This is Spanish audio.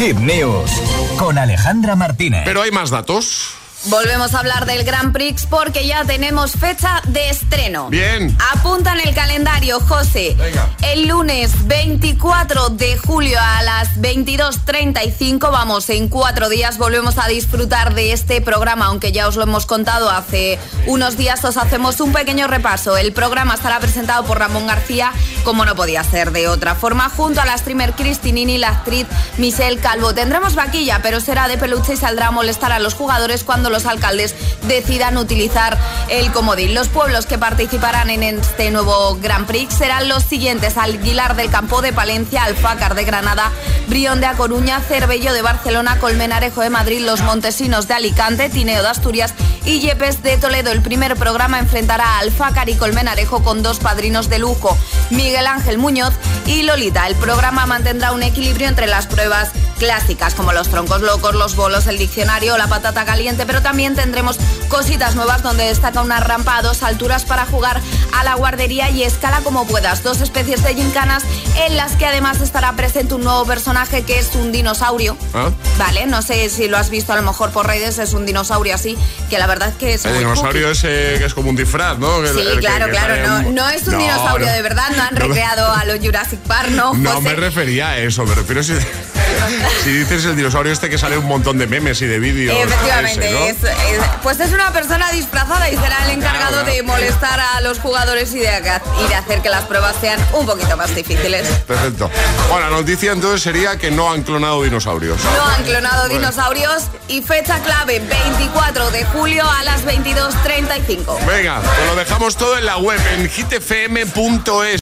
Hit News con Alejandra Martínez. Pero hay más datos. Volvemos a hablar del Grand Prix porque ya tenemos fecha de estreno. Bien. Apunta en el calendario, José. Venga. El lunes 24 de julio a las 22.35, vamos, en cuatro días volvemos a disfrutar de este programa, aunque ya os lo hemos contado hace unos días, os hacemos un pequeño repaso. El programa estará presentado por Ramón García, como no podía ser de otra forma, junto a la streamer Cristinini y la actriz Michelle Calvo. Tendremos vaquilla, pero será de peluche y saldrá a molestar a los jugadores cuando los alcaldes decidan utilizar el comodín. Los pueblos que participarán en este nuevo Grand Prix serán los siguientes: Aguilar del Campo de Palencia, Alfácar de Granada, Brión de A Coruña, Cervello de Barcelona, Colmenarejo de Madrid, Los Montesinos de Alicante, Tineo de Asturias y Yepes de Toledo. El primer programa enfrentará a Alfácar y Colmenarejo con dos padrinos de lujo, Miguel Ángel Muñoz y Lolita. El programa mantendrá un equilibrio entre las pruebas clásicas como los troncos locos, los bolos, el diccionario la patata caliente, pero también tendremos cositas nuevas donde destaca una rampa a dos alturas para jugar a la guardería y escala como puedas. Dos especies de gincanas en las que además estará presente un nuevo personaje que es un dinosaurio. ¿Ah? Vale, no sé si lo has visto a lo mejor por redes, es un dinosaurio así, que la verdad es que es El muy dinosaurio cookie. ese que es como un disfraz, ¿no? Sí, el claro, que claro, no, un- no es un No, dinosaurio no. de verdad, no han recreado a los Jurassic Park, ¿no? No me refería a eso, me refiero si, si dices el dinosaurio este que sale un montón de memes y de vídeos. Efectivamente, ese, ¿no? es- es- pues es una persona disfrazada y será el encargado Claro, de molestar a los jugadores y de, y de hacer que las pruebas sean un poquito más difíciles. Perfecto. Bueno, la noticia entonces sería que no han clonado dinosaurios. No han clonado Bueno. dinosaurios y fecha clave 24 de julio a las 22.35. Venga, pues lo dejamos todo en la web en hitfm.es.